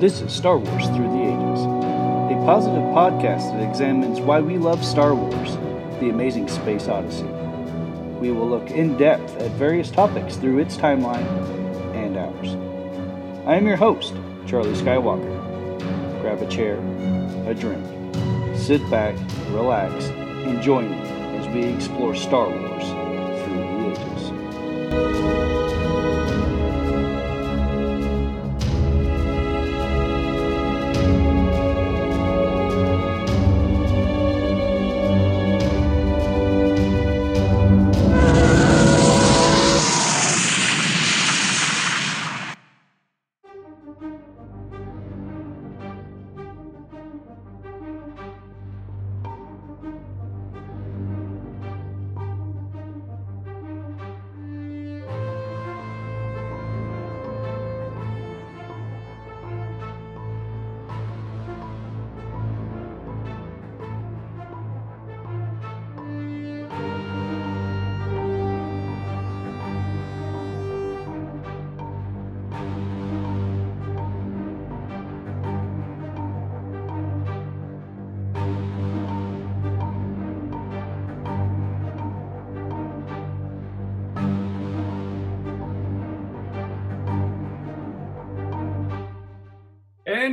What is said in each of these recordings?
This is Star Wars Through the Ages, a positive podcast that examines why we love Star Wars, the amazing space odyssey. We will look in depth at various topics through its timeline and ours. I am your host, Charlie Skywalker. Grab a chair, a drink, sit back, relax, and join me as we explore Star Wars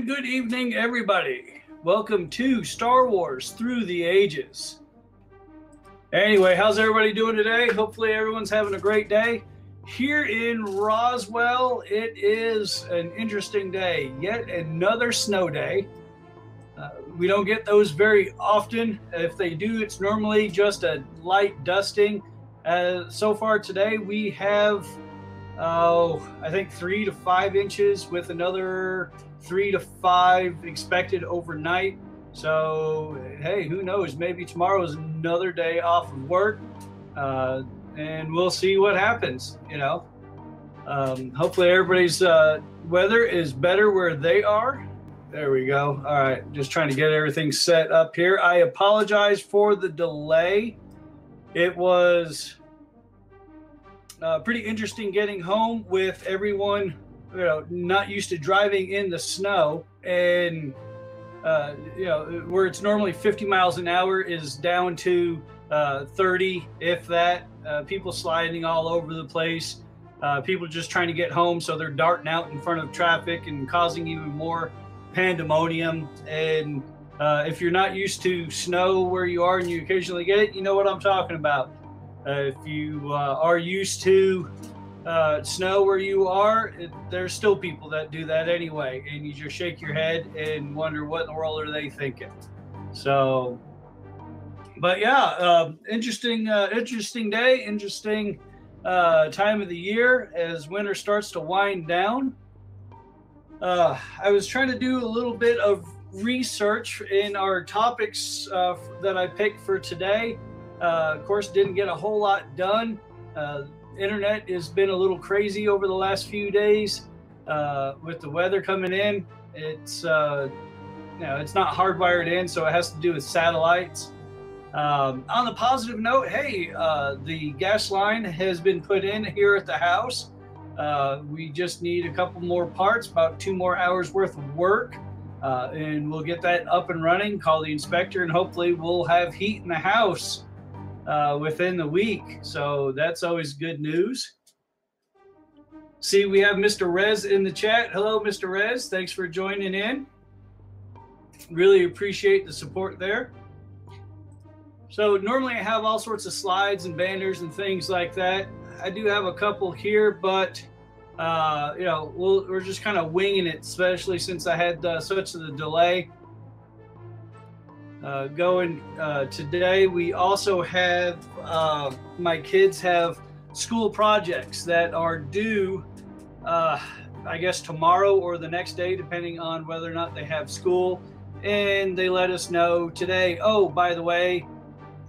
Good evening, everybody. Welcome to Star Wars Through the Ages. Anyway, how's everybody doing today? Hopefully, everyone's having a great day. Here in Roswell, it is an interesting day. Yet another snow day. Uh, we don't get those very often. If they do, it's normally just a light dusting. Uh, so far today, we have, oh, I think three to five inches with another three to five expected overnight. So, hey, who knows? Maybe tomorrow is another day off of work, uh, and we'll see what happens. You know, um, hopefully everybody's uh, weather is better where they are. There we go. All right, just trying to get everything set up here. I apologize for the delay. It was uh, pretty interesting getting home with everyone you know not used to driving in the snow and uh, you know where it's normally 50 miles an hour is down to uh, 30 if that uh, people sliding all over the place uh, people just trying to get home so they're darting out in front of traffic and causing even more pandemonium. And uh, if you're not used to snow where you are and you occasionally get it you know what i'm talking about. Uh, if you are used to uh, snow where you are, it, there's still people that do that anyway, and you just shake your head and wonder what in the world are they thinking. So, but yeah, uh, interesting, uh, interesting day, interesting uh, time of the year as winter starts to wind down. Uh, I was trying to do a little bit of research in our topics uh, that I picked for today. Of course, didn't get a whole lot done. Uh, internet has been a little crazy over the last few days uh, with the weather coming in. It's uh, you know it's not hardwired in, so it has to do with satellites. Um, on the positive note, hey, uh, the gas line has been put in here at the house. Uh, we just need a couple more parts, about two more hours worth of work, uh, and we'll get that up and running. Call the inspector, and hopefully we'll have heat in the house uh, within the week. So that's always good news. See, we have Mr. Rez in the chat. Hello, Mr. Rez. Thanks for joining in. Really appreciate the support there. So, normally I have all sorts of slides and banners and things like that. I do have a couple here, but uh, you know, we we are just kind of winging it, especially since I had uh, such a delay uh, going uh, today. We also have uh, my kids have school projects that are due, uh, I guess, tomorrow or the next day, depending on whether or not they have school. And they let us know today. Oh, by the way,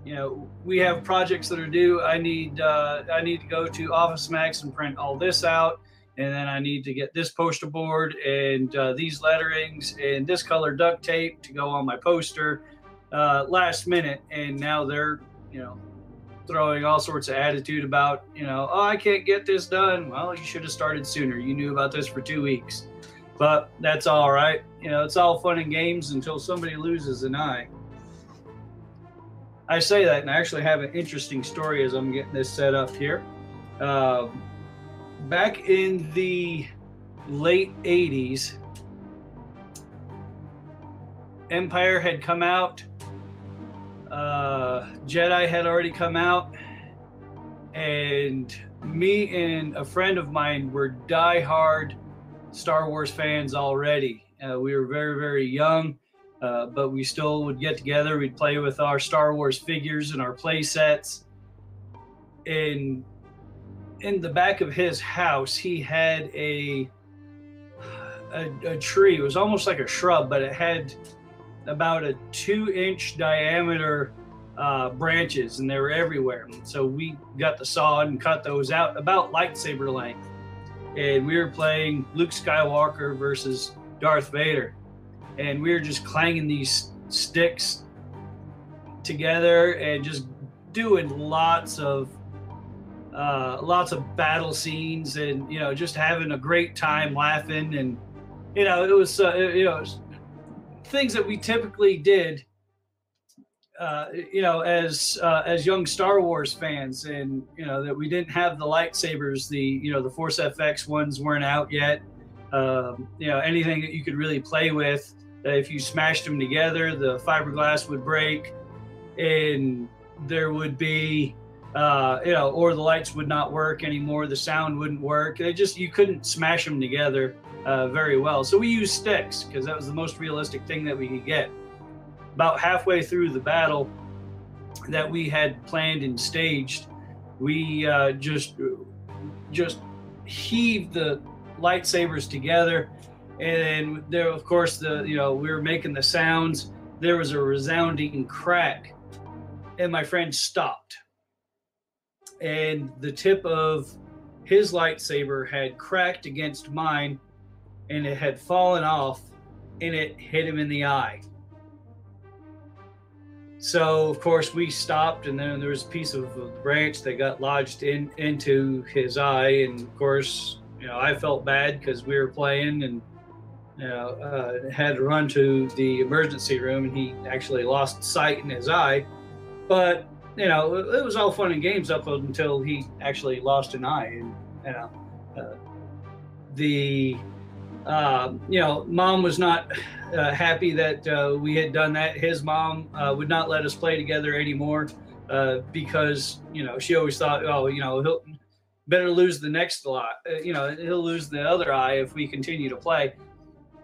you know we have projects that are due. I need uh, I need to go to Office Max and print all this out and then I need to get this poster board and uh, these letterings and this color duct tape to go on my poster uh, last minute, and now they're you know throwing all sorts of attitude about you know oh I can't get this done. Well, you should have started sooner. You knew about this for two weeks. but that's all right. You know, it's all fun and games until somebody loses an eye. I say that, and I actually have an interesting story as I'm getting this set up here. Uh, back in the late 80s, Empire had come out, uh, Jedi had already come out, and me and a friend of mine were die-hard Star Wars fans already. Uh, we were very, very young, uh, but we still would get together. We'd play with our Star Wars figures and our play sets. And in the back of his house, he had a, a, a tree. It was almost like a shrub, but it had about a two-inch diameter uh, branches, and they were everywhere. So we got the saw and cut those out about lightsaber length. And we were playing Luke Skywalker versus Darth Vader, and we were just clanging these sticks together and just doing lots of uh, lots of battle scenes and you know just having a great time laughing. And you know it was uh, you know was things that we typically did uh, you know, as uh, as young Star Wars fans, and you know that we didn't have the lightsabers, the you know the Force FX ones weren't out yet. Um, you know, anything that you could really play with, uh, if you smashed them together, the fiberglass would break, and there would be, uh, you know, or the lights would not work anymore, the sound wouldn't work. It just you couldn't smash them together uh, very well. So we used sticks because that was the most realistic thing that we could get about halfway through the battle that we had planned and staged, we uh, just just heaved the lightsabers together, and there, of course, the you know we were making the sounds. There was a resounding crack, and my friend stopped, and the tip of his lightsaber had cracked against mine, and it had fallen off, and it hit him in the eye so of course we stopped, and then there was a piece of branch that got lodged in into his eye, and of course, you know, I felt bad because we were playing and you know uh, had to run to the emergency room, and he actually lost sight in his eye. But you know, it was all fun and games up until he actually lost an eye, and you know, uh, the uh, you know, mom was not uh, happy that uh, we had done that. His mom uh, would not let us play together anymore uh, because you know she always thought, oh, you know, he'll better lose the next lot. Uh, you know, he'll lose the other eye if we continue to play.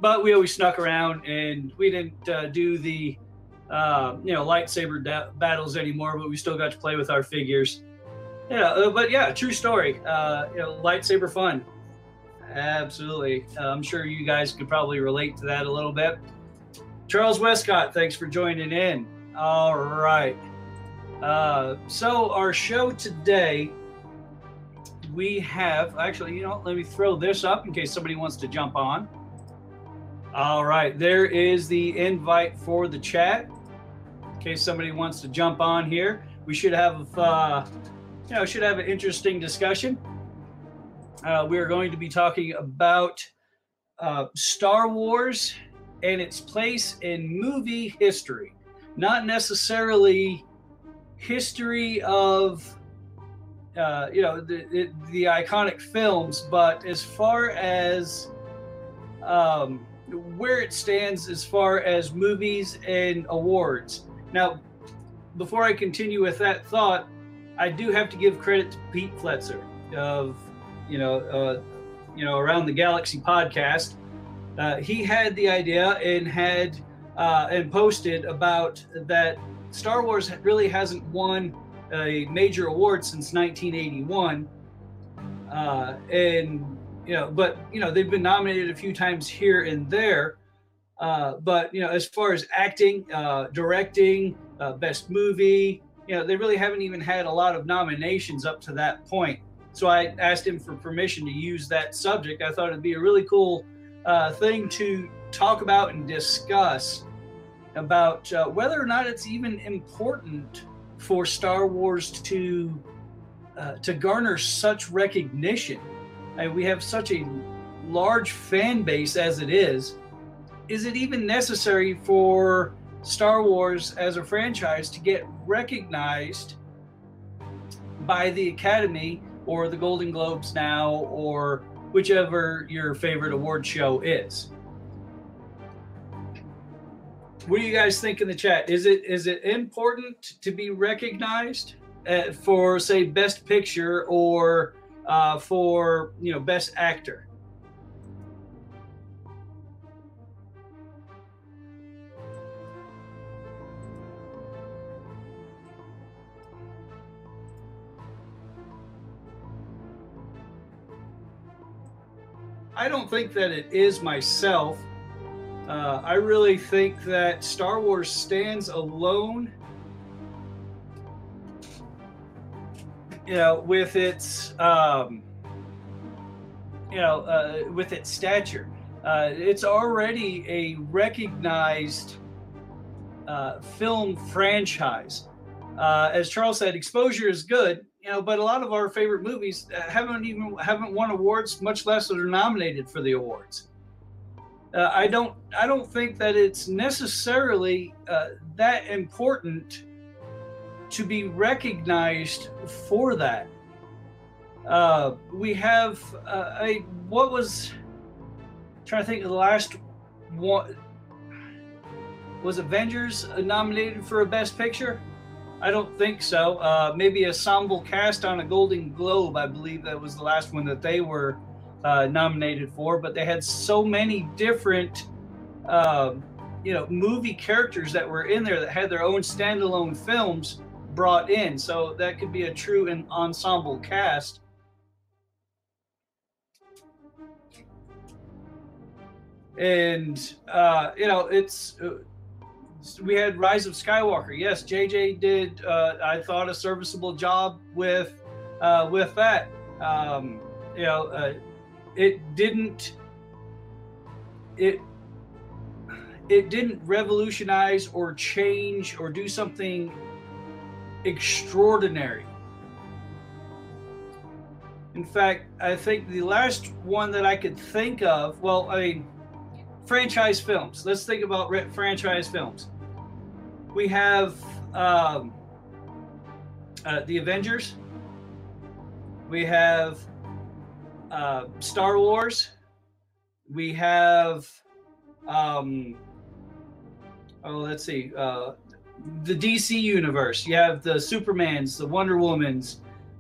But we always snuck around, and we didn't do the you know lightsaber da- battles anymore. But we still got to play with our figures. Yeah, but yeah, true story. you know, lightsaber fun. Absolutely. Uh, I'm sure you guys could probably relate to that a little bit. Charles Westcott, thanks for joining in. All right. Uh, so, our show today, we have actually, you know, let me throw this up in case somebody wants to jump on. All right. There is the invite for the chat in case somebody wants to jump on here. We should have, uh, you know, should have an interesting discussion uh, we are going to be talking about uh, Star Wars and its place in movie history, not necessarily history of uh, you know the, the, the iconic films, but as far as um, where it stands as far as movies and awards. Now, before I continue with that thought, I do have to give credit to Pete Fletzer of you know, uh, you know, around the galaxy podcast. Uh, he had the idea and had uh, and posted about that Star Wars really hasn't won a major award since 1981, uh, and you know, but you know they've been nominated a few times here and there. Uh, but you know, as far as acting, uh, directing, best movie, you know, they really haven't even had a lot of nominations up to that point. So I asked him for permission to use that subject. I thought it'd be a really cool uh, thing to talk about and discuss about uh, whether or not it's even important for Star Wars to uh, to garner such recognition. I mean, we have such a large fan base as it is, is it even necessary for Star Wars as a franchise to get recognized by the Academy or the Golden Globes now or whichever your favorite award show is? What do you guys think in the chat? Is it is it important to be recognized uh, for say best picture or uh, for you know best actor? I don't think that it is myself. Uh, I really think that Star Wars stands alone. You know, with its, um, you know, uh, with its stature, uh, it's already a recognized uh, film franchise. Uh, as Charles said, exposure is good, you know, but a lot of our favorite movies uh, haven't even haven't won awards, much less are nominated for the awards. Uh, I don't I don't think that it's necessarily uh, that important to be recognized for that. Uh, we have uh, a what was I'm trying to think of the last one was Avengers nominated for a Best Picture. I don't think so. Uh, maybe ensemble cast on a Golden Globe. I believe that was the last one that they were uh, nominated for. But they had so many different, uh, you know, movie characters that were in there that had their own standalone films brought in. So that could be a true ensemble cast. And uh, you know, it's uh, we had Rise of Skywalker. Yes, JJ did. Uh, I thought a serviceable job with uh, with that. Um, you know, uh, it didn't. It it didn't revolutionize or change or do something extraordinary. In fact, I think the last one that I could think of, well, I mean, franchise films. Let's think about franchise films we have um, uh, the Avengers. We have uh, Star Wars. We have, um, oh, let's see, uh, the DC universe. You have the Supermans, the Wonder Womans.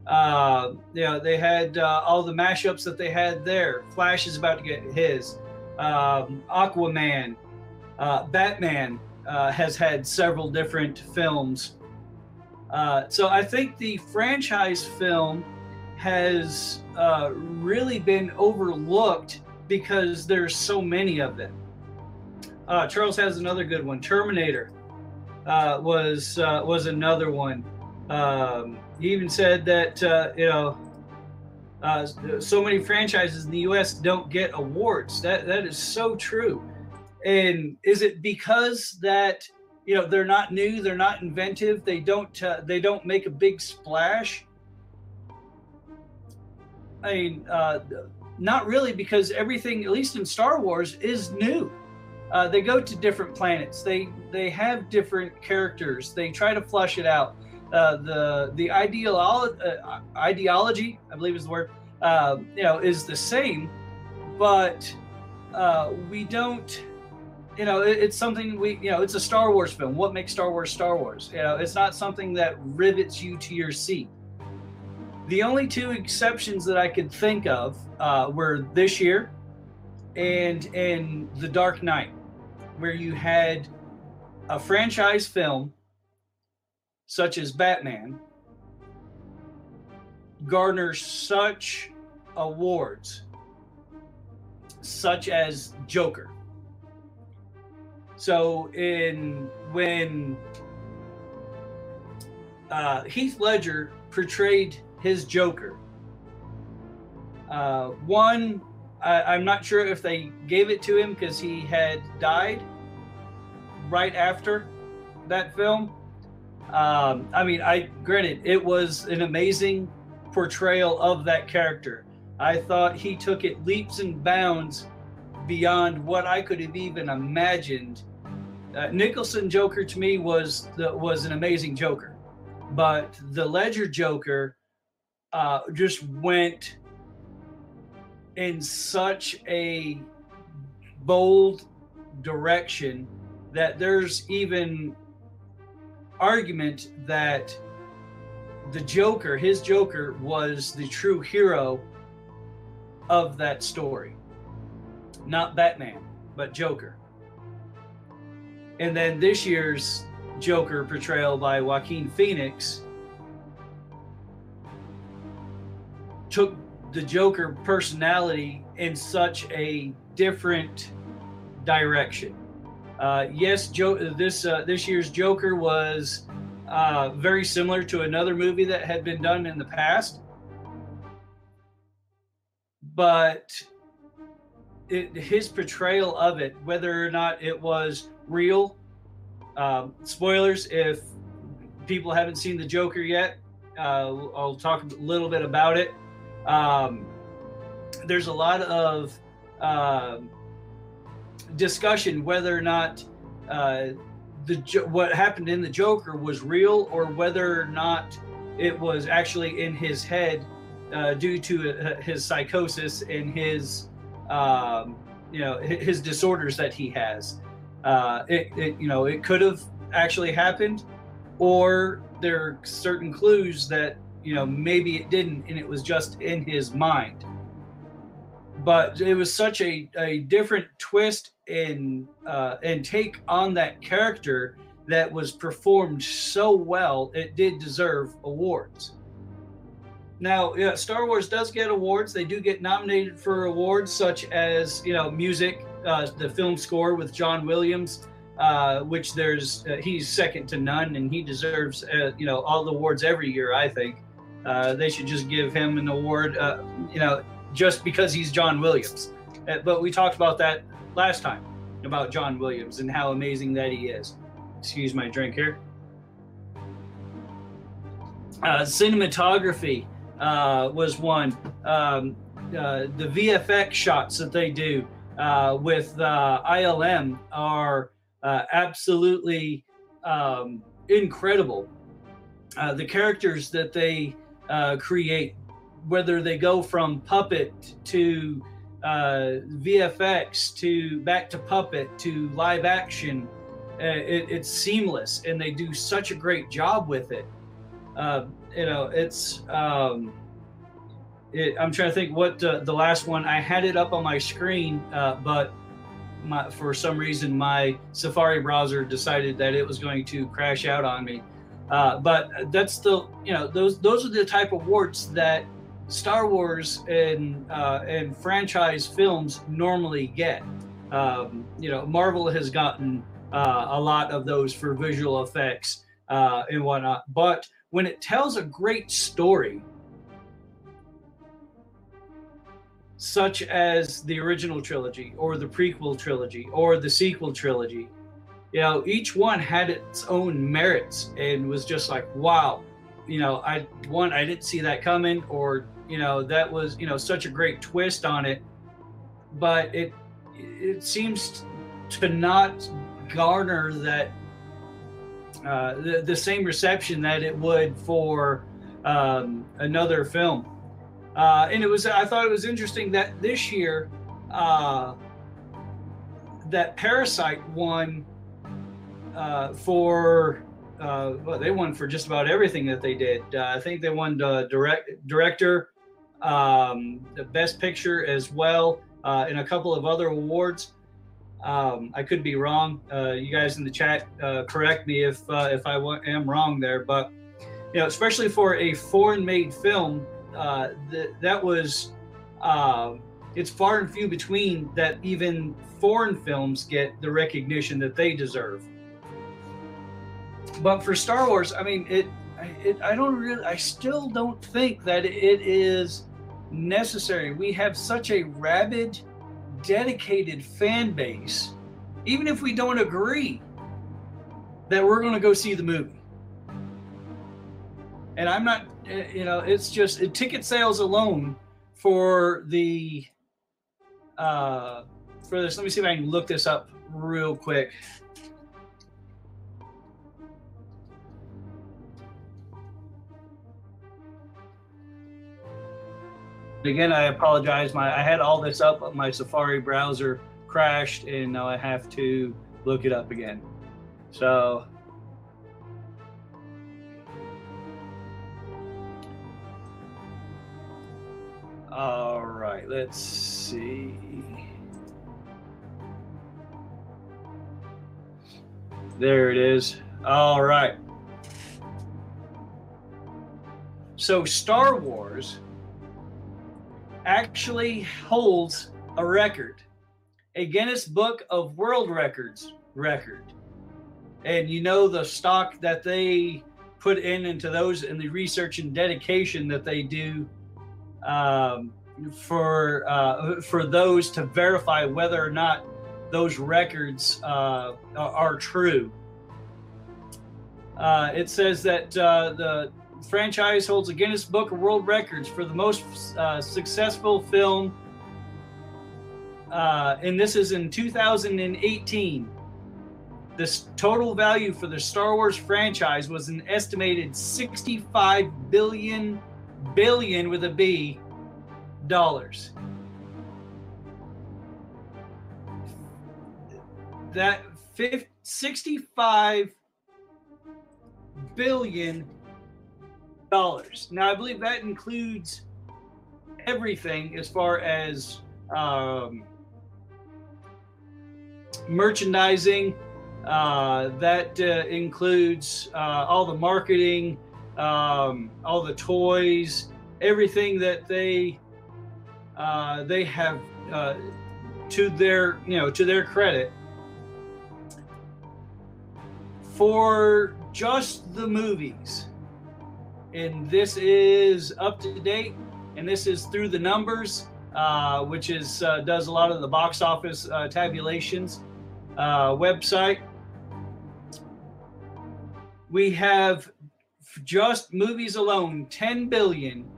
Uh, you know, they had uh, all the mashups that they had there. Flash is about to get his. Um, Aquaman, uh, Batman uh, has had several different films. Uh, so I think the franchise film has uh, really been overlooked because there's so many of them. Uh, Charles has another good one. Terminator uh, was uh, was another one. Um, he even said that you know so many franchises in the U.S. don't get awards. That that is so true. And is it because that you know they're not new, they're not inventive, they don't uh, they don't make a big splash? I mean, uh, not really, because everything, at least in Star Wars, is new. Uh, they go to different planets. They they have different characters. They try to flush it out. Uh, the the uh, ideology, I believe is the word, uh, you know, is the same, but uh, we don't you know, it, it's something we, you know, it's a Star Wars film. What makes Star Wars Star Wars? You know, it's not something that rivets you to your seat. The only two exceptions that I could think of uh, were this year and in The Dark Knight, where you had a franchise film such as Batman garner such awards, such as Joker so in when uh, Heath Ledger portrayed his Joker, uh, one I, am not sure if they gave it to him because he had died right after that film. Um, I mean, I granted it was an amazing portrayal of that character, I thought he took it leaps and bounds beyond what I could have even imagined. Uh, Nicholson Joker to me was the, was an amazing Joker, but the Ledger Joker uh, just went in such a bold direction that there's even argument that the Joker, his Joker, was the true hero of that story. Not Batman, but Joker. And then this year's Joker portrayal by Joaquin Phoenix took the Joker personality in such a different direction. Uh, yes, Joe, this uh, this year's Joker was uh, very similar to another movie that had been done in the past, but it, his portrayal of it, whether or not it was real, um, spoilers if people haven't seen the Joker yet, uh, I'll talk a little bit about it. Um, there's a lot of uh, discussion whether or not uh, the what happened in the Joker was real or whether or not it was actually in his head uh, due to uh, his psychosis and his um, you know his disorders that he has. Uh, it, it you know it could have actually happened, or there are certain clues that you know maybe it didn't and it was just in his mind but it was such a, a different twist and uh, and take on that character that was performed so well it did deserve awards now yeah, star wars does get awards they do get nominated for awards such as you know music uh, the film score with john williams uh, which there's uh, he's second to none and he deserves uh, you know all the awards every year i think uh, they should just give him an award, uh, you know, just because he's John Williams. But we talked about that last time about John Williams and how amazing that he is. Excuse my drink here. Cinematography uh, was one. Um, uh, the VFX shots that they do with ILM are absolutely um, incredible. the characters that they uh, create, whether they go from puppet to uh, VFX to back to puppet to live action. Uh, it, it's seamless, and they do such a great job with it. You know, it's. Um, it, I'm trying to think what uh, the last one. I had it up on my screen, uh, but my, for some reason my Safari browser decided that it was going to crash out on me. Uh, but that's the you know those those are the type of awards that Star Wars and uh, and franchise films normally get. Um, you know, Marvel has gotten uh, a lot of those for visual effects uh, and whatnot. But when it tells a great story, such as the original trilogy or the prequel trilogy or the sequel trilogy, you know, each one had its own merits and was just like, wow, you know, I one I didn't see that coming, or you know, that was you know such a great twist on it, but it it seems to not garner that uh, the the same reception that it would for um, another film. Uh, and it was I thought it was interesting that this year uh, that Parasite won uh, for uh, well, they won for just about everything that they did. I think they won the direct director, um, the best picture as well, and a couple of other awards. Um, I could be wrong. Uh, you guys in the chat uh, correct me if uh, if I w- am wrong there, but you know, especially for a foreign-made film, uh, th- that was uh, it's far and few between that even foreign films get the recognition that they deserve but for Star Wars, I mean, it, it, I don't really, I still don't think that it is necessary. We have such a rabid, dedicated fan base, even if we don't agree, that we're going to go see the movie. And I'm not, eh, you know, it's just ticket sales alone for the uh, for this. Let me see if I can look this up real quick. Again, I apologize. My I had all this up, but my Safari browser crashed, and now I have to look it up again. So All right, let's see. There it is. All right. So Star Wars actually holds a record, a Guinness Book of World Records record. And you know the stock that they put in into those and the research and dedication that they do um, for uh, for those to verify whether or not those records uh, are true. Uh, it says that uh, the franchise holds a Guinness Book of World Records for the most uh, successful film, uh, and this is in 2018. This total value for the Star Wars franchise was an estimated 65 billion billion with a B dollars. That 50, 65 billion dollars. Now, I believe that includes everything as far as um, merchandising. Uh, that uh, includes uh, all the marketing, um, all the toys, everything that they uh, they have uh, to their you know to their credit for just the movies and this is up to date and this is through the numbers uh, which is uh, does a lot of the box office uh, tabulations uh, website. We have just movies alone 10 billion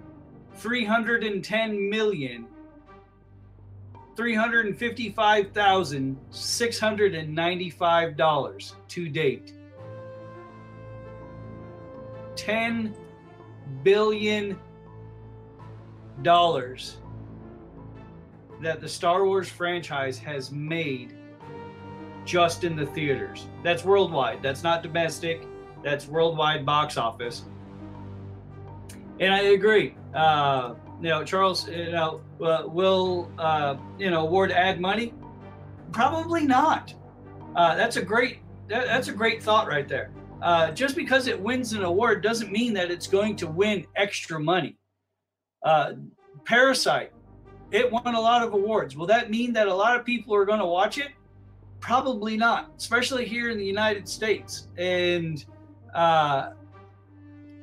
310 million 355,695 dollars to date. 10 billion dollars that the Star Wars franchise has made just in the theaters. That's worldwide. That's not domestic. That's worldwide box office. And I agree. Uh, you know, Charles, you know, uh, will uh, you know award add money? Probably not. Uh, that's a great that, that's a great thought right there. Uh, just because it wins an award doesn't mean that it's going to win extra money. Uh, Parasite, it won a lot of awards. Will that mean that a lot of people are going to watch it? Probably not, especially here in the United States. And uh,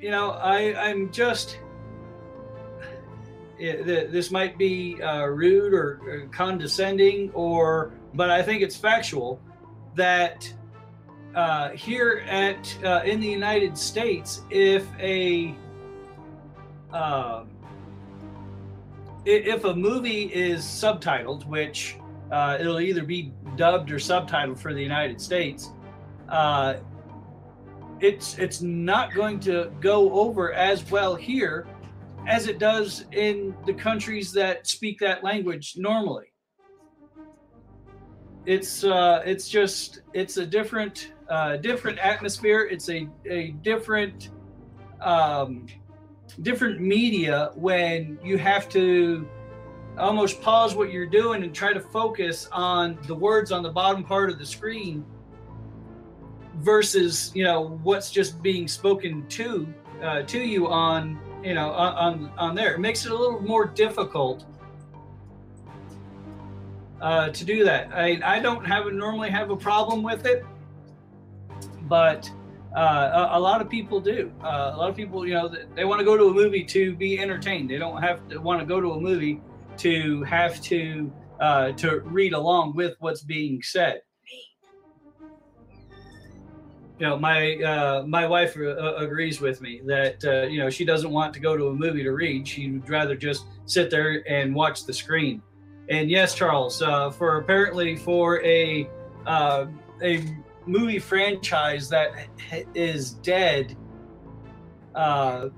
you know, I I'm just this might be uh, rude or, condescending, or but I think it's factual that uh, here at uh, in the United States, if a um, if a movie is subtitled, which uh, it'll either be dubbed or subtitled for the United States, uh, it's it's not going to go over as well here as it does in the countries that speak that language normally. It's uh, it's just it's a different uh, different atmosphere. It's a a different um, different media when you have to almost pause what you're doing and try to focus on the words on the bottom part of the screen versus you know what's just being spoken to uh, to you on you know, on on there. It makes it a little more difficult uh, to do that. I I don't have normally have a problem with it, but uh, a, a, lot of people do. Uh, a lot of people, you know, they, they want to go to a movie to be entertained. They don't have to want to go to a movie to have to uh, to read along with what's being said. you know, my uh, my wife uh, agrees with me that uh, you know she doesn't want to go to a movie to read. She'd rather just sit there and watch the screen. And yes, Charles, uh, for apparently for a uh, a movie franchise that is dead, uh,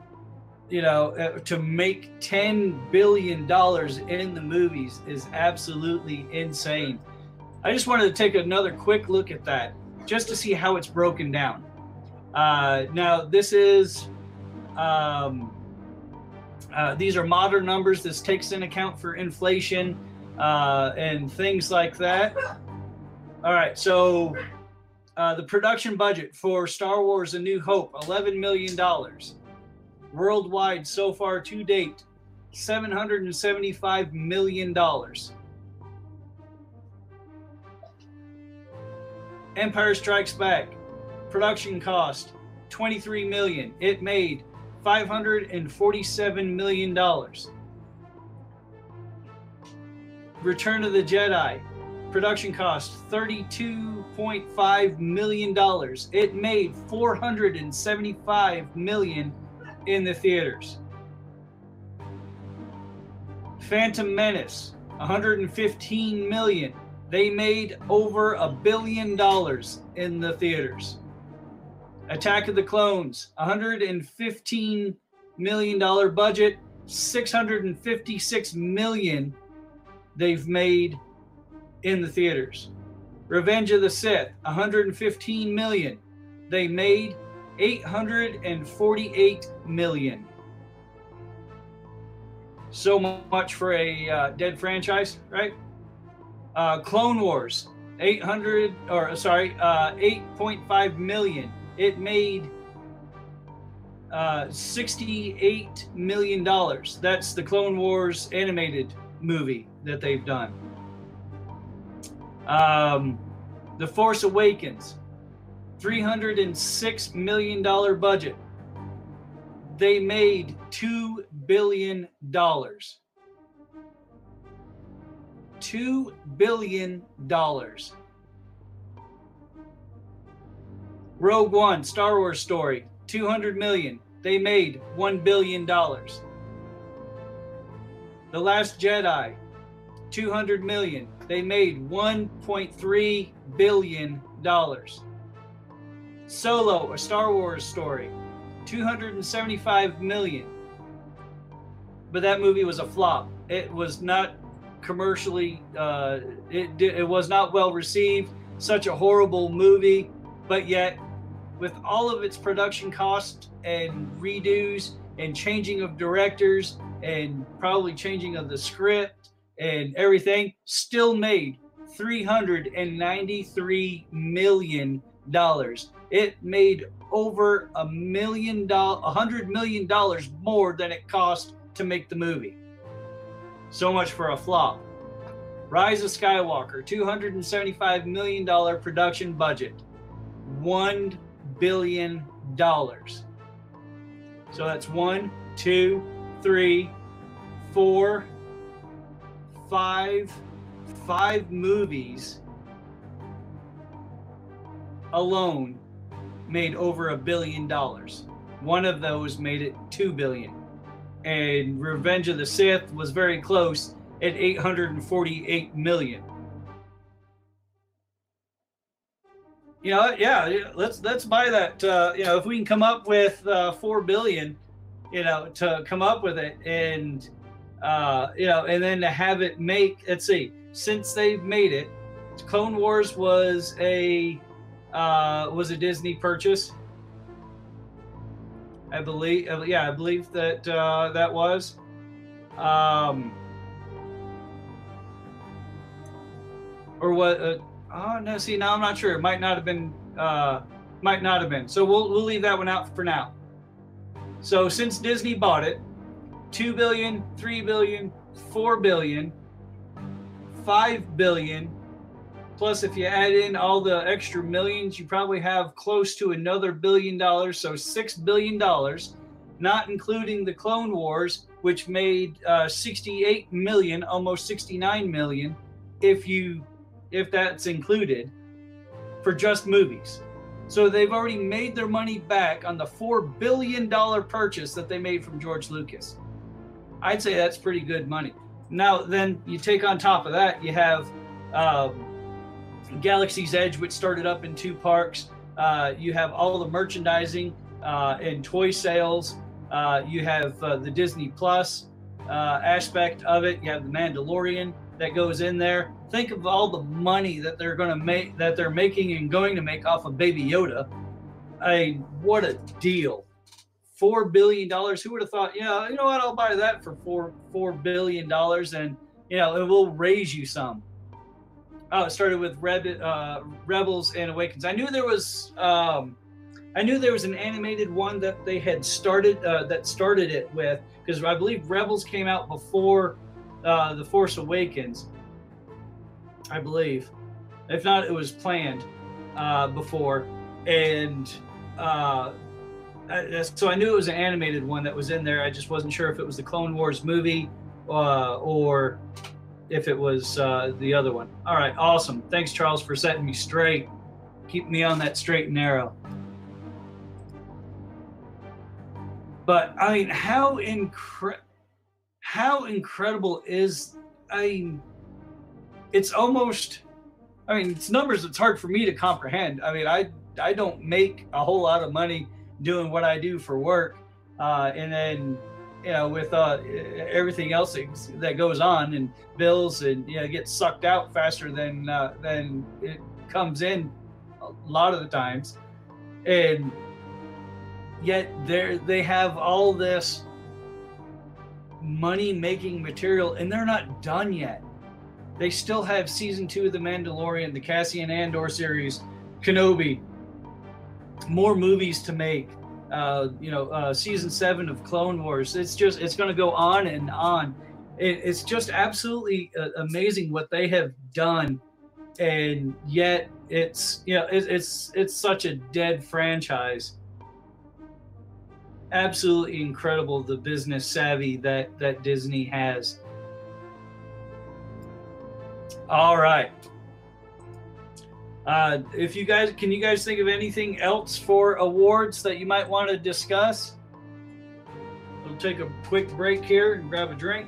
you know, uh, to make ten billion dollars in the movies is absolutely insane. I just wanted to take another quick look at that just to see how it's broken down. Uh, now, this is um, uh, these are modern numbers. This takes in account for inflation uh, and things like that. All right, so uh, the production budget for Star Wars: A New Hope, eleven million dollars. Worldwide, so far to date, seven hundred and seventy-five million dollars. Empire Strikes Back, production cost 23 million. It made 547 million dollars. Return of the Jedi, production cost 32.5 million dollars. It made 475 million in the theaters. Phantom Menace, 115 million they made over a billion dollars in the theaters. Attack of the Clones, 115 million dollar budget, 656 million they've made in the theaters. Revenge of the Sith, 115 million. They made 848 million. So much for a uh, dead franchise, right? Uh, Clone Wars, 800 or sorry, uh, 8.5 million. It made uh, 68 million dollars. That's the Clone Wars animated movie that they've done. Um, the Force Awakens, 306 million dollar budget. They made two billion dollars. $2 billion. Rogue One, Star Wars story, 200 million. They made $1 billion. The Last Jedi, 200 million. They made 1.3 billion dollars. Solo, a Star Wars story, 275 million. But that movie was a flop. It was not commercially. Uh, it it was not well received. Such a horrible movie, but yet with all of its production costs and redos and changing of directors and probably changing of the script and everything, still made 393 million dollars. It made over a million dollars, a hundred million dollars more than it cost to make the movie. So much for a flop. Rise of Skywalker, $275 million production budget, $1 billion. So that's one, two, three, four, five, five movies alone made over a billion dollars. One of those made it two billion and Revenge of the Sith was very close at 848 million. You know, yeah, let's let's buy that. Uh, you know, if we can come up with uh, four billion, you know, to come up with it, and uh, you know, and then to have it make. Let's see, since they've made it, Clone Wars was a uh, was a Disney purchase. I believe, uh, yeah, I believe that uh, that was. Um, or what? Uh, oh no, see, now I'm not sure. It might not have been. Uh, might not have been. So we'll we'll leave that one out for now. So since Disney bought it, two billion, three billion, four billion, five billion Plus, if you add in all the extra millions, you probably have close to another billion dollars, so six billion dollars, not including the Clone Wars, which made uh, 68 million, almost 69 million, if you if that's included, for just movies. So they've already made their money back on the $4 billion purchase that they made from George Lucas. I'd say that's pretty good money. Now, then you take on top of that, you have um, Galaxy's Edge, which started up in two parks. Uh, you have all the merchandising uh, and toy sales. Uh, you have uh, the Disney Plus uh, aspect of it. You have the Mandalorian that goes in there. Think of all the money that they're going to make, that they're making and going to make off of Baby Yoda. I mean, what a deal! Four billion dollars. Who would have thought? Yeah, you know what? I'll buy that for four four billion dollars, and you know it will raise you some. Oh, it started with Reb, uh, Rebels and Awakens. I knew there was. Um, I knew there was an animated one that they had started uh, that started it with because I believe Rebels came out before uh, the Force Awakens. I believe, if not, it was planned uh, before, and uh, so I knew it was an animated one that was in there. I just wasn't sure if it was the Clone Wars movie uh, or if it was uh, the other one. All right, awesome. Thanks, Charles, for setting me straight. Keep me on that straight and narrow. But I mean, how incre- how incredible is I it's almost I mean, it's numbers it's hard for me to comprehend. I mean, I I don't make a whole lot of money doing what I do for work. Uh, and then you know, with uh, everything else that goes on and bills and you know, gets sucked out faster than uh, than it comes in a lot of the times, and yet they they have all this money making material and they're not done yet. They still have season two of The Mandalorian, the Cassian Andor series, Kenobi, more movies to make. Uh, you know, uh, season seven of Clone Wars. It's just it's going to go on and on. It, it's just absolutely uh, amazing what they have done, and yet it's you know it, it's it's such a dead franchise absolutely incredible the business savvy that that Disney has. All right. Uh, if you guys can you guys think of anything else for awards that you might want to discuss? We'll take a quick break here and grab a drink.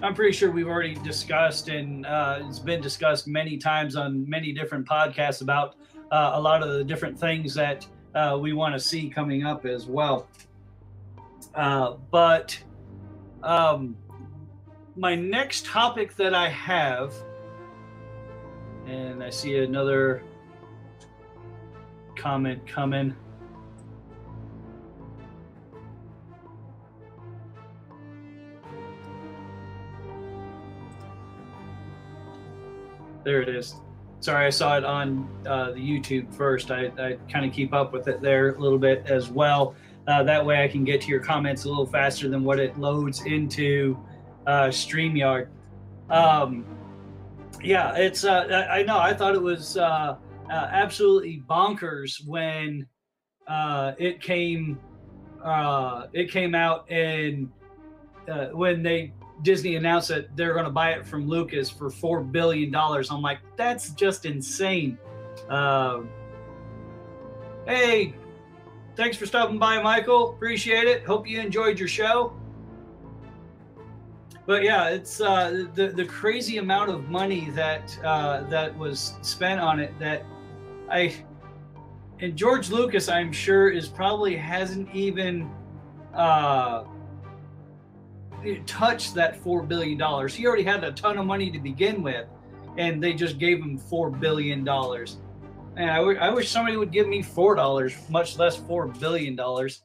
I'm pretty sure we've already discussed, and uh, it's been discussed many times on many different podcasts about uh, a lot of the different things that uh, we want to see coming up as well. Uh, but um, my next topic that I have, and I see another comment coming. There it is. Sorry, I saw it on uh, the YouTube first. I, I kind of keep up with it there a little bit as well. Uh, that way I can get to your comments a little faster than what it loads into uh, StreamYard. Um, yeah, it's, uh, I, I know, I thought it was uh, uh, absolutely bonkers when it came, uh, it came out and uh, when they Disney announced that they're going to buy it from Lucas for four billion dollars. I'm like, that's just insane. Uh, hey, thanks for stopping by, Michael. Appreciate it. Hope you enjoyed your show. But yeah, it's uh, the the crazy amount of money that uh, that was spent on it. That I and George Lucas, I'm sure, is probably hasn't even. Uh, touch that four billion dollars. He already had a ton of money to begin with, and they just gave him four billion dollars. And I, w- I wish somebody would give me four dollars, much less four billion dollars.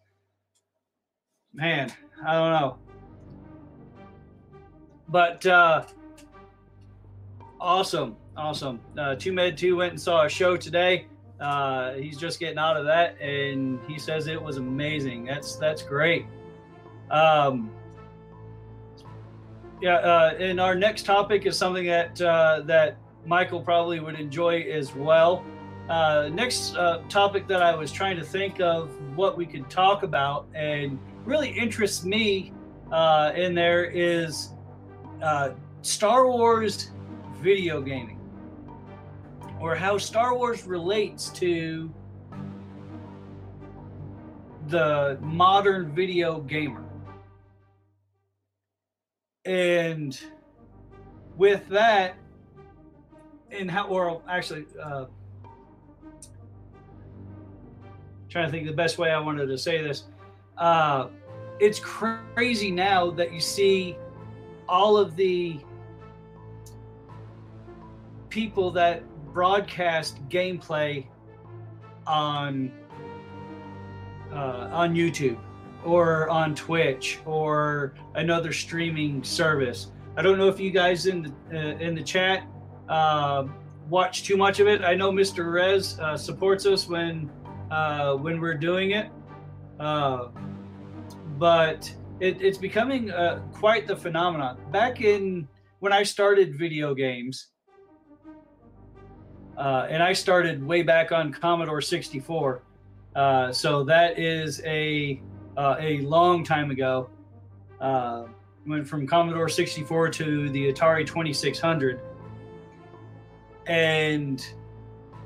Man, I don't know. But uh, awesome, awesome. Uh, Two Med Two went and saw a show today. Uh, he's just getting out of that, and he says it was amazing. That's that's great. Um, yeah, uh, and our next topic is something that uh, that Michael probably would enjoy as well. uh, next uh, topic that I was trying to think of what we could talk about and really interests me uh, in there is uh, Star Wars video gaming or how Star Wars relates to the modern video gamer. And with that, and how, or actually, uh, trying to think the best way I wanted to say this. Uh, it's crazy now that you see all of the people that broadcast gameplay on uh, on YouTube or on Twitch or another streaming service. I don't know if you guys in the uh, in the chat uh, watch too much of it. I know Mr. Rez uh, supports us when uh, when we're doing it. Uh, but it, it's becoming uh, quite the phenomenon. Back in when I started video games, uh, and I started way back on Commodore 64, uh, so that is a uh, a long time ago. Uh, went from Commodore 64 to the Atari 2600, and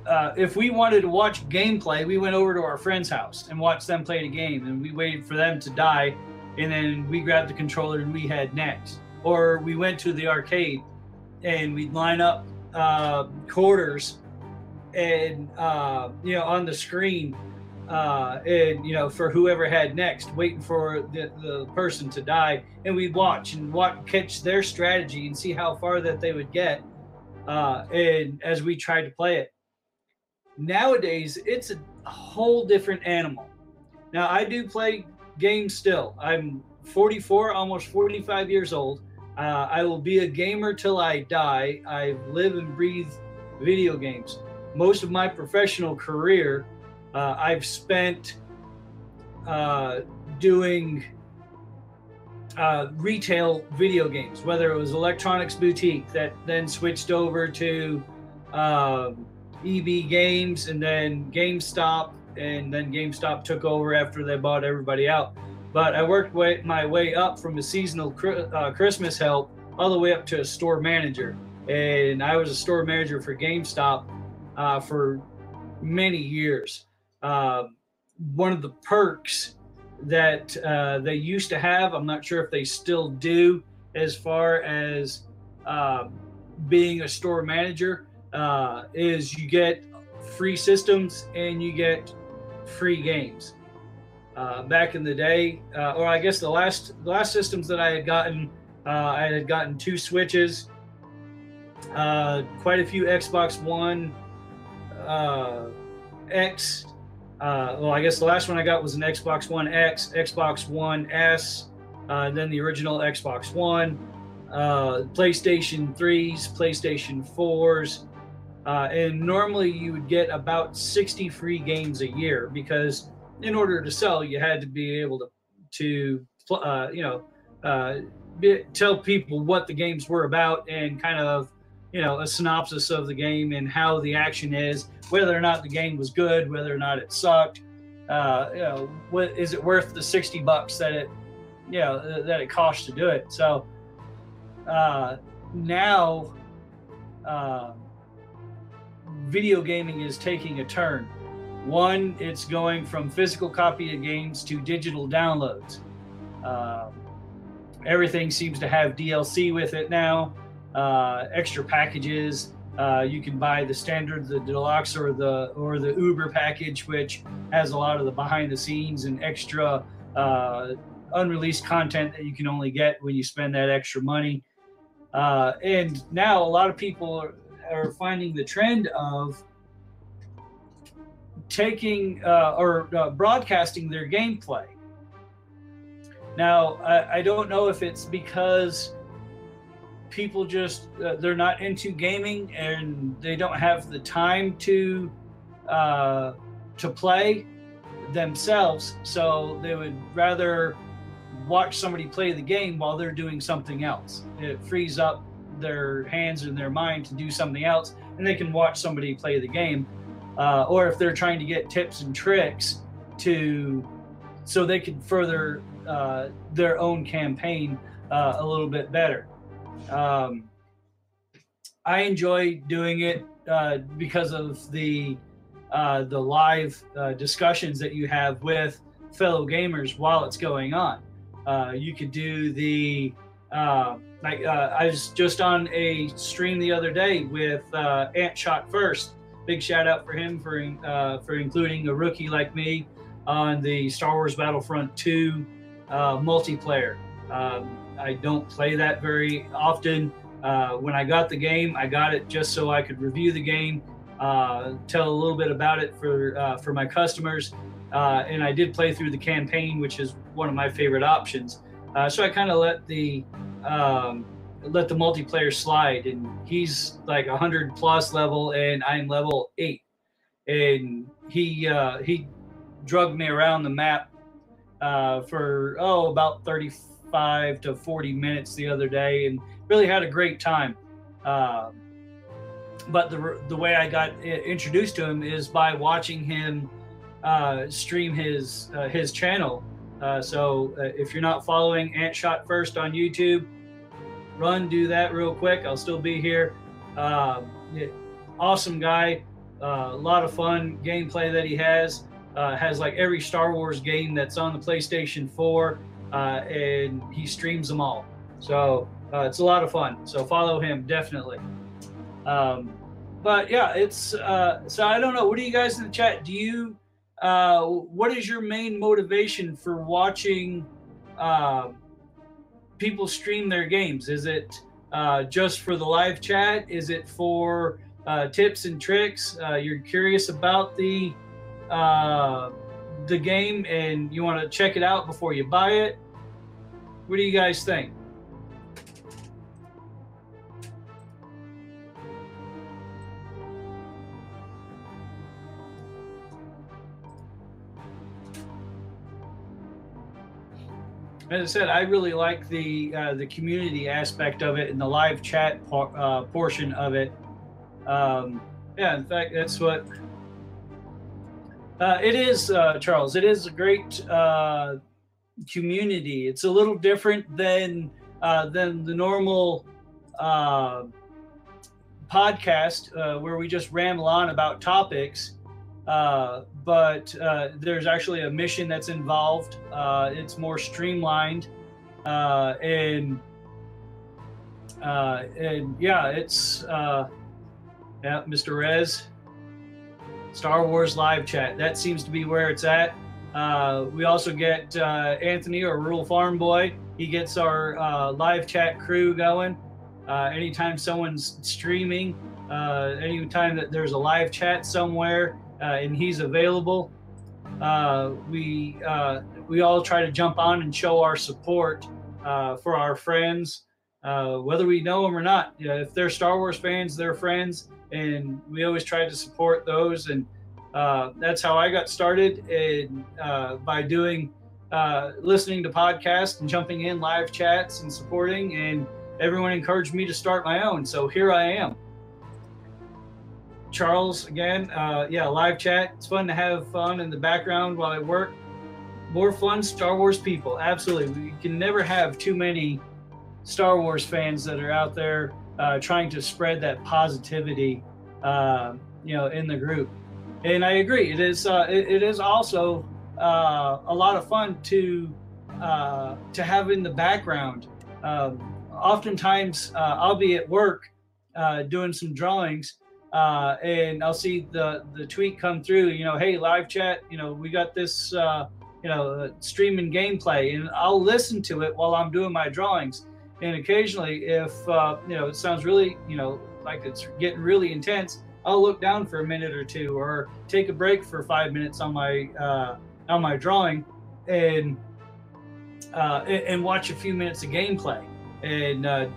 uh, if we wanted to watch gameplay, we went over to our friend's house and watched them play the game, and we waited for them to die, and then we grabbed the controller and we had next. Or we went to the arcade and we'd line up uh, quarters and uh, you know on the screen uh, and you know for whoever had next, waiting for the, the person to die, and we'd watch and watch catch their strategy and see how far that they would get, uh, and as we tried to play it Nowadays, it's a whole different animal. Now, I do play games still. I'm 44, almost 45 years old. Uh, I will be a gamer till I die. I live and breathe video games. Most of my professional career, uh, I've spent uh, doing uh, retail video games, whether it was Electronics Boutique that then switched over to um, EB Games and then GameStop, and then GameStop took over after they bought everybody out. But I worked way, my way up from a seasonal uh, Christmas help all the way up to a store manager, and I was a store manager for GameStop uh, for many years. Uh, one of the perks that uh, they used to have, I'm not sure if they still do, as far as uh, being a store manager, uh, is you get free systems and you get free games. Uh, back in the day, uh, or I guess the last the last systems that I had gotten, uh, I had gotten two Switches, quite a few Xbox One uh, well, I guess the last one I got was an Xbox One X, Xbox One S, uh, then the original Xbox One, uh, PlayStation 3s, PlayStation 4s, uh, and normally you would get about 60 free games a year because in order to sell, you had to be able to, to uh, you know, uh, be, tell people what the games were about and kind of, you know, a synopsis of the game and how the action is, whether or not the game was good, whether or not it sucked. Uh, you know, what is it worth the 60 bucks that it, you know, that it costs to do it? So uh, now, uh, video gaming is taking a turn. One, it's going from physical copy of games to digital downloads. Um, everything seems to have DLC with it now, uh, extra packages. Uh, you can buy the standard, the deluxe, or the or the Uber package, which has a lot of the behind the scenes and extra uh, unreleased content that you can only get when you spend that extra money. Uh, and now a lot of people are finding the trend of taking uh, or uh, broadcasting their gameplay. Now, I, I, don't know if it's because people just uh, they're not into gaming and they don't have the time to uh, to play themselves, so they would rather watch somebody play the game while they're doing something else. It frees up their hands and their mind to do something else, and they can watch somebody play the game. uh, or if they're trying to get tips and tricks to so they can further uh, their own campaign uh, a little bit better. Um, I enjoy doing it uh, because of the uh, the live uh, discussions that you have with fellow gamers while it's going on. Uh, you could do the uh, like uh, I was just on a stream the other day with Ant Shot First. Big shout out for him for for including a rookie like me on the Star Wars Battlefront 2 uh, multiplayer. Um, I don't play that very often. Uh, when I got the game, I got it just so I could review the game, uh, tell a little bit about it for uh, for my customers, uh, and I did play through the campaign, which is one of my favorite options. Uh, so I kind of let the um, let the multiplayer slide, and he's like 100 plus level, and I'm level eight, and he uh, he drugged me around the map for oh about 35 to 40 minutes the other day, and really had a great time. Uh, but the the way I got introduced to him is by watching him uh, stream his uh, his channel. Uh, so uh, if you're not following Ant Shot First on YouTube, run do that real quick. I'll still be here. Uh, awesome guy, uh, a lot of fun gameplay that he has. has like every Star Wars game that's on the PlayStation 4, and he streams them all. So it's a lot of fun. So follow him definitely. Um, but yeah, it's uh, so I don't know. What do you guys in the chat? Do you uh, what is your main motivation for watching uh, people stream their games? Is it uh, just for the live chat? Is it for uh, tips and tricks? Uh, you're curious about the uh, the game and you want to check it out before you buy it? What do you guys think? as I said, I really like the uh, the community aspect of it and the live chat por- uh, portion of it. Um, yeah, in fact, that's what uh, it is, uh, Charles. It is a great uh, community. It's a little different than uh, than the normal podcast where we just ramble on about topics. Uh, but uh, there's actually a mission that's involved. Uh, it's more streamlined, uh, and uh, and yeah, it's yeah, Mr. Rez, Star Wars live chat. That seems to be where it's at. Uh, we also get uh, Anthony or Rural Farm Boy. He gets our uh, live chat crew going. anytime someone's streaming, anytime that there's a live chat somewhere, uh, and he's available, uh, we uh, we all try to jump on and show our support for our friends, whether we know them or not. You know, if they're Star Wars fans, they're friends, and we always try to support those. And that's how I got started, and by doing uh, listening to podcasts and jumping in live chats and supporting and everyone encouraged me to start my own so here i am Charles again. Uh, yeah, live chat. It's fun to have fun in the background while I work. More fun Star Wars people. Absolutely. We can never have too many Star Wars fans that are out there uh, trying to spread that positivity, uh, you know, in the group. And I agree. It is. Uh, it, it is also uh, a lot of fun to uh, to have in the background. Um, oftentimes, I'll be at work doing some drawings uh, and I'll see the the tweet come through. You know, hey, live chat. You know, we got this. Uh, you know, uh, streaming gameplay, and I'll listen to it while I'm doing my drawings. And occasionally, if uh, you know, it sounds really, you know, like it's getting really intense, I'll look down for a minute or two, or take a break for five minutes on my uh, on my drawing, and uh, and watch a few minutes of gameplay, and uh,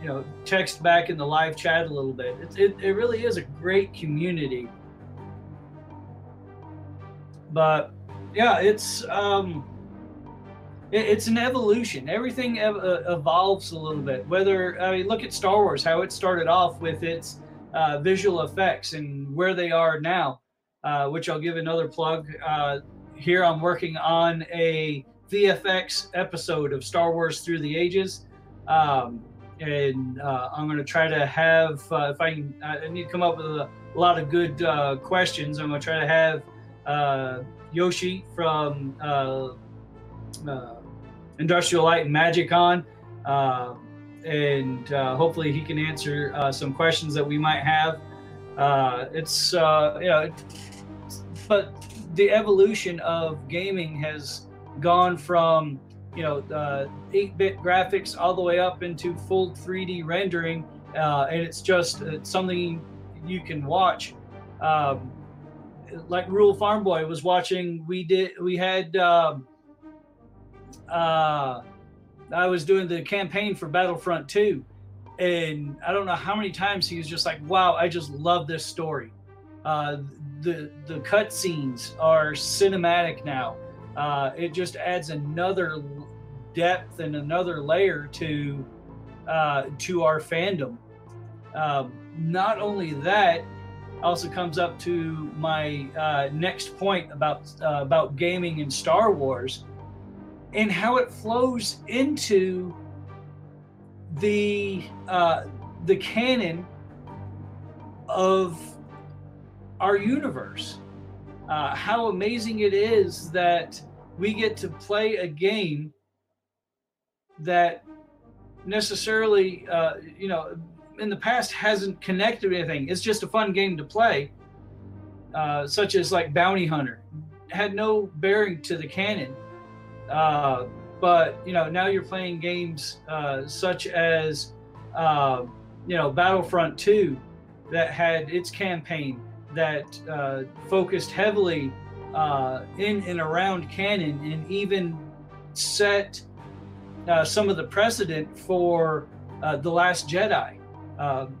you know text back in the live chat a little bit. It, it, it really is a great community. But yeah, it's um, it's an evolution. Everything ev- uh, evolves a little bit. Whether I mean, look at Star Wars, how it started off with its uh, visual effects and where they are now. uh, which I'll give another plug. Uh, here I'm working on a VFX episode of Star Wars Through the Ages. Um, and uh, I'm going to try to have, uh, if I can, I need to come up with a, lot of good questions. I'm going to try to have Yoshi from uh, Industrial Light and Magic on. and hopefully he can answer some questions that we might have. it's, you know, but the evolution of gaming has gone from you know uh, 8-bit graphics all the way up into full 3D rendering, uh, and it's just it's something you can watch. Um, like Rural Farm Boy was watching. We did. We had. Um, uh, I was doing the campaign for Battlefront 2, and I don't know how many times he was just like, "Wow, I just love this story." Uh, the the cutscenes are cinematic now. Uh, it just adds another depth and another layer to uh, to our fandom. Um, not only that, also comes up to my uh, next point about uh, about gaming and Star Wars, and how it flows into the uh, the canon of our universe. Uh, how amazing it is that we get to play a game that necessarily, uh, you know, in the past hasn't connected anything. It's just a fun game to play, uh, such as like Bounty Hunter, had no bearing to the canon. Uh, but you know, now you're playing games uh, such as, uh, you know, Battlefront 2, that had its campaign that uh, focused heavily in and around canon, and even set uh, some of the precedent for uh, The Last Jedi. Um,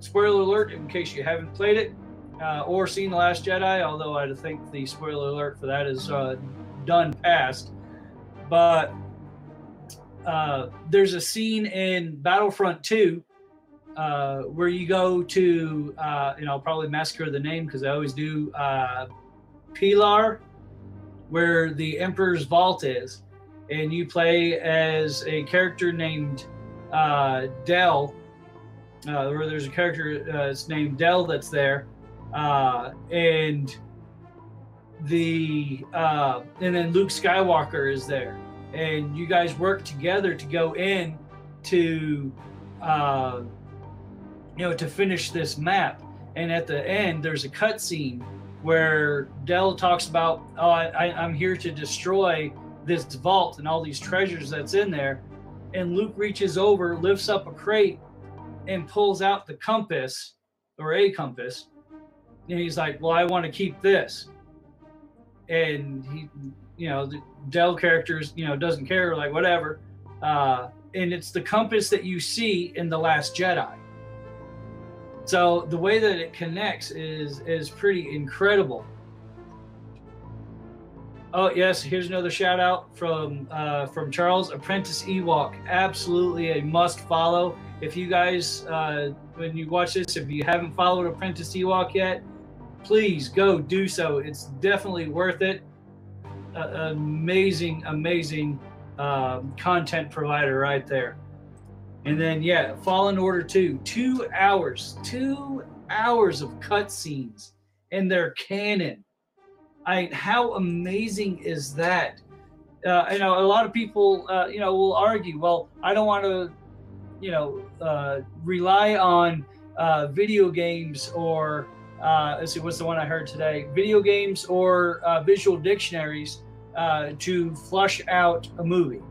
spoiler alert, in case you haven't played it uh, or seen The Last Jedi, although I think the spoiler alert for that is uh, done past. But uh, there's a scene in Battlefront 2 uh, where you go to, and I'll probably massacre the name because I always do, Pilar, where the Emperor's Vault is and you play as a character named uh, Del, uh, where there's a character uh, named Del that's there, uh, and the uh, and then Luke Skywalker is there, and you guys work together to go in to uh, you know to finish this map, and at the end there's a cutscene where Del talks about, "Oh, I, I'm here to destroy." this vault and all these treasures that's in there. And Luke reaches over, lifts up a crate, and pulls out the compass or a compass. And he's like, Well, I want to keep this. And he, you know, the Del characters, you know, doesn't care, like, whatever. Uh, and it's the compass that you see in The Last Jedi. So the way that it connects is is pretty incredible. Oh yes, here's another shout out from uh, from Charles. Apprentice Ewok, absolutely a must follow. If you guys, uh, when you watch this, if you haven't followed Apprentice Ewok yet, please go do so. It's definitely worth it. Amazing, amazing um, content provider right there. And then yeah, Fallen Order two, two hours, two hours of cutscenes, and their canon I how amazing is that? Uh, you know, a lot of people, uh, you know, will argue, well, I don't want to, you know, uh, rely on uh, video games or uh, let's see, what's the one I heard today? Video games or uh, visual dictionaries to flush out a movie.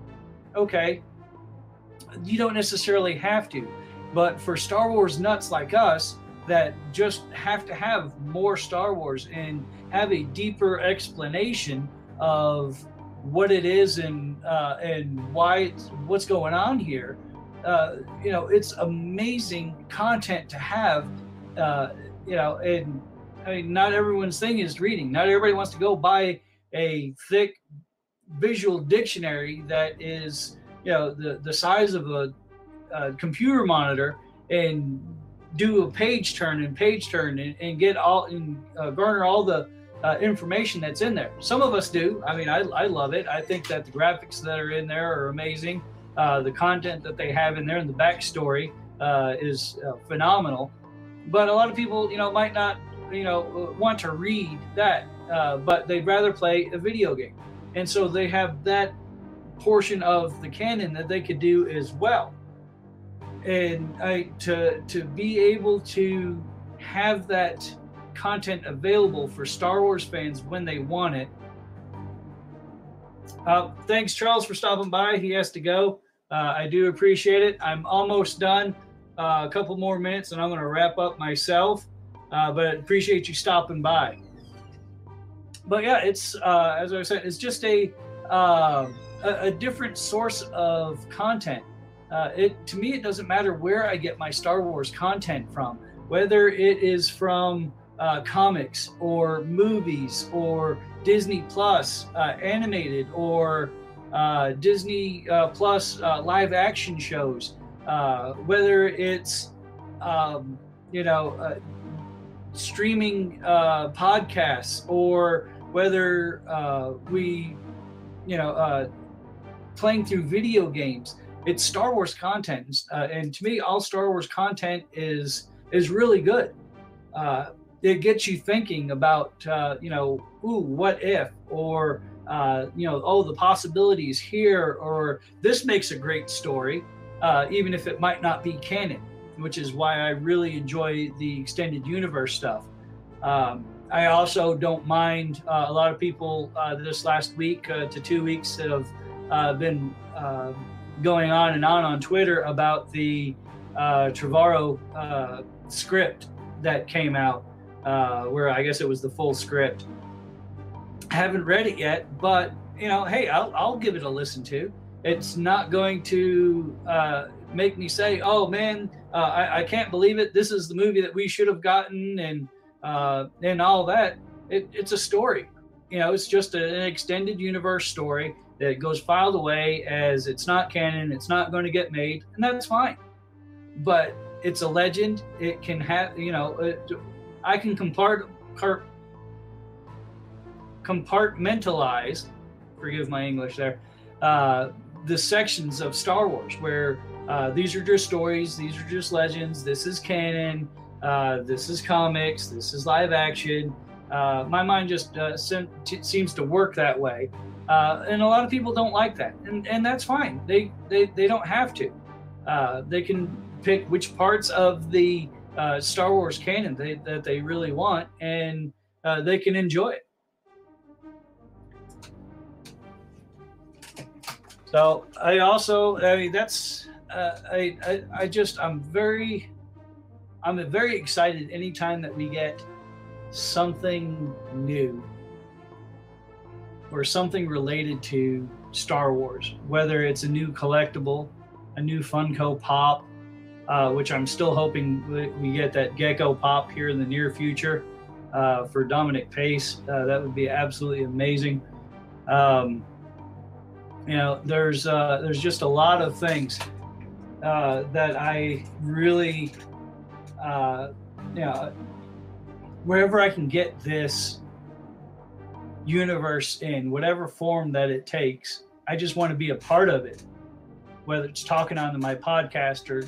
Okay, you don't necessarily have to, but for Star Wars nuts like us that just have to have more Star Wars and have a deeper explanation of what it is and uh, and why what's going on here. Uh, you know, it's amazing content to have. You know, and I mean, not everyone's thing is reading. Not everybody wants to go buy a thick visual dictionary that is, you know, the the size of a, a computer monitor and do a page turn and page turn and, and get all and uh, garner all the uh, information that's in there. Some of us do. I mean, I, I love it. I think that the graphics that are in there are amazing. Uh, the content that they have in there and the backstory uh, is uh, phenomenal. But a lot of people, you know, might not, you know, want to read that, uh, but they'd rather play a video game. And so they have that portion of the canon that they could do as well. And I to to be able to have that content available for Star Wars fans when they want it. Uh, thanks, Charles, for stopping by. He has to go. Uh, I do appreciate it. I'm almost done. Uh, a couple more minutes, and I'm going to wrap up myself. Uh, but appreciate you stopping by. But yeah, it's uh, as I said, it's just a um, a, a different source of content. Uh, it to me, it doesn't matter where I get my Star Wars content from, whether it is from uh, comics or movies or Disney Plus uh, animated or uh, Disney uh, Plus uh, live action shows, whether it's um, you know streaming podcasts or whether we you know playing through video games. It's Star Wars content, uh, and to me, all Star Wars content is is really good. Uh, it gets you thinking about, uh, you know, ooh, what if, or uh, you know, oh, the possibilities here, or this makes a great story, uh, even if it might not be canon, which is why I really enjoy the extended universe stuff. Um, I also don't mind uh, a lot of people this last week to two weeks have uh, been uh, going on and on on Twitter about the uh, Trevorrow uh, script that came out, uh, where I guess it was the full script. Haven't read it yet, but you know, hey, I'll, I'll give it a listen to. It's not going to uh, make me say, "Oh man, I, I, can't believe it. This is the movie that we should have gotten," and and all that. It, it's a story. You know, it's just an extended universe story that goes filed away as it's not canon, it's not going to get made, and that's fine. But it's a legend. It can have, you know, it, I can compart, compartmentalize, forgive my English there, uh, the sections of Star Wars where uh, these are just stories, these are just legends, this is canon, uh, this is comics, this is live action. Uh, my mind just uh, sem- t- seems to work that way. Uh, and a lot of people don't like that, and, and that's fine. They, they, they don't have to. Uh, they can pick which parts of the Star Wars canon they, that they really want, and they can enjoy it. So I also, I mean, that's, uh, I, I, I just, I'm very, I'm very excited anytime that we get something new or something related to Star Wars, whether it's a new collectible, a new Funko Pop, uh, which I'm still hoping we get that Gekko Pop here in the near future uh, for Dominic Pace. Uh, that would be absolutely amazing. Um, you know, there's uh, there's just a lot of things uh, that I really, uh, you know, wherever I can get this universe in whatever form that it takes. I just want to be a part of it, whether it's talking on my podcast or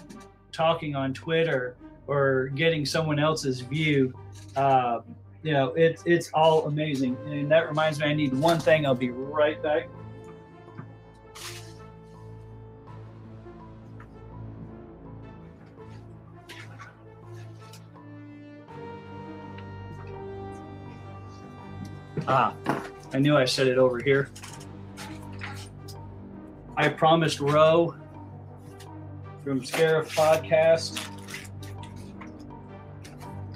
talking on Twitter or getting someone else's view. Uh, you know, it's it's all amazing. And that reminds me, I need one thing. I'll be right back. Ah, I knew I said it over here. I promised Roe from Scarif Podcast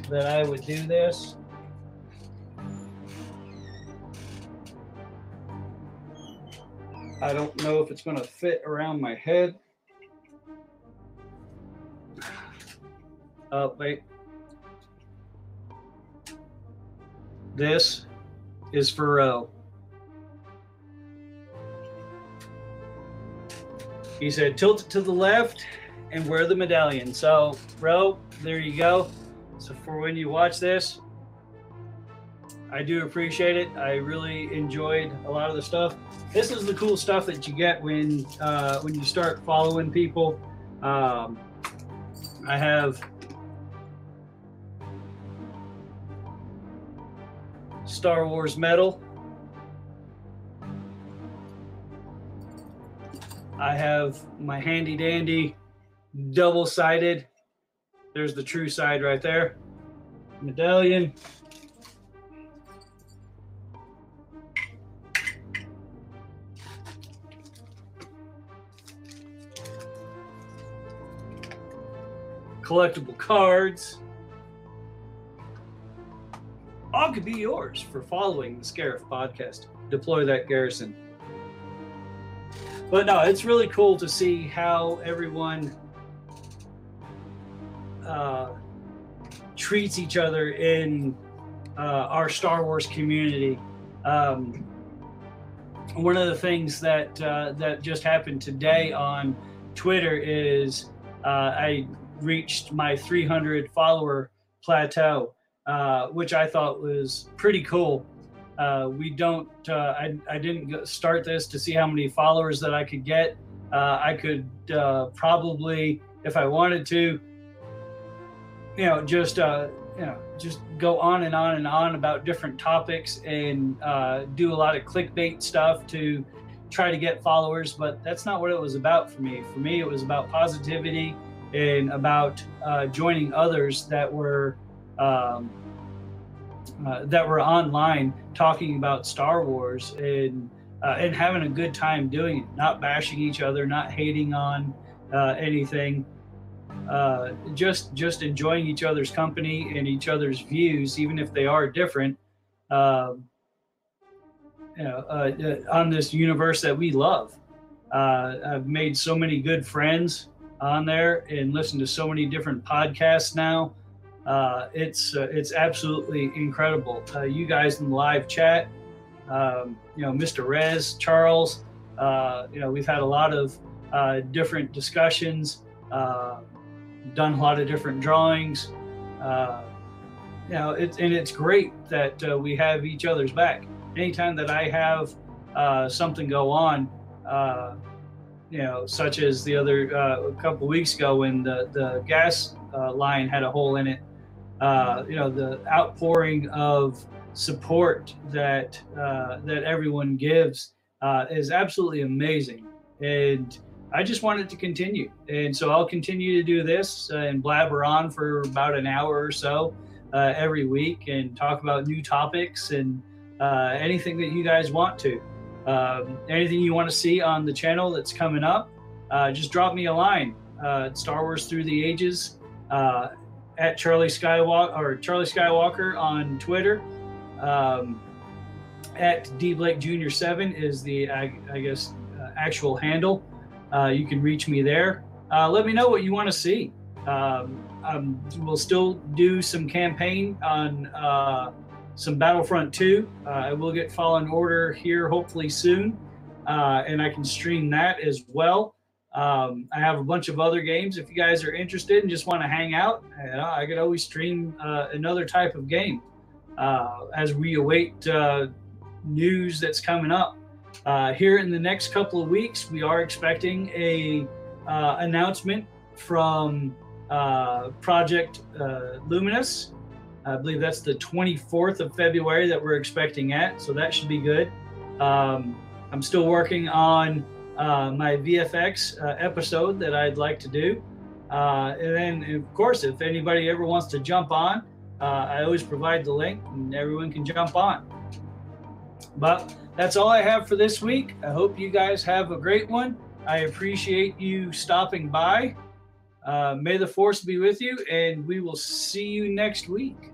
that I would do this. I don't know if it's going to fit around my head. Oh, wait. This is Pharrell. He said, tilt it to the left and wear the medallion. So, bro, there you go. So for when you watch this, I do appreciate it. I really enjoyed a lot of the stuff. This is the cool stuff that you get when uh, when you start following people. Um, I have Star Wars medal. I have my handy dandy double sided. There's the true side right there. Medallion. Collectible cards. All could be yours for following the Scarif podcast. Deploy that garrison but no, it's really cool to see how everyone uh, treats each other in uh, our Star Wars community. Um, one of the things that uh, that just happened today on Twitter is uh, I reached my 300 follower plateau, uh, which I thought was pretty cool. Uh, we don't. Uh, I I didn't start this to see how many followers that I could get. Uh, I could uh, probably, if I wanted to, you know, just uh, you know, just go on and on and on about different topics and do a lot of clickbait stuff to try to get followers. But that's not what it was about for me. For me, it was about positivity and about joining others that were. Um, uh, that were online talking about Star Wars and uh, and having a good time doing it, not bashing each other, not hating on uh, anything, uh, just just enjoying each other's company and each other's views, even if they are different. Um, you know, uh, on this universe that we love. I've made so many good friends on there and listened to so many different podcasts now uh, it's uh, it's absolutely incredible. Uh, you guys in the live chat, um, you know, Mr. Rez, Charles, uh, you know, we've had a lot of uh, different discussions, uh, done a lot of different drawings. you know, it's and it's great that we have each other's back. Anytime that I have something go on, you know, such as the other a couple weeks ago when the the gas line had a hole in it uh, you know the outpouring of support that uh, that everyone gives uh, is absolutely amazing, and I just want it to continue. And so I'll continue to do this and blabber on for about an hour or so uh, every week and talk about new topics and uh, anything that you guys want to. Um, anything you want to see on the channel that's coming up, uh, just drop me a line. Star Wars Through the Ages at Charlie Skywalker or Charlie Skywalker on Twitter. Um, at D Blake Junior Seven is the I, I guess uh, actual handle. Uh, you can reach me there. Uh, let me know what you want to see. Um, um, we'll still do some campaign on uh, some Battlefront 2. Uh, I will get Fallen Order here hopefully soon, uh, and I can stream that as well. Um, I have a bunch of other games. If you guys are interested and just want to hang out, you know, I could always stream uh, another type of game uh, as we await uh, news that's coming up. Uh, here in the next couple of weeks, we are expecting a uh, announcement from uh, Project Luminous. I believe that's the 24th of February that we're expecting at, so that should be good. Um, I'm still working on uh, my VFX uh, episode that I'd like to do. Uh, and then, of course, if anybody ever wants to jump on, uh, I always provide the link and everyone can jump on. But that's all I have for this week. I hope you guys have a great one. I appreciate you stopping by. Uh, may the force be with you, and we will see you next week.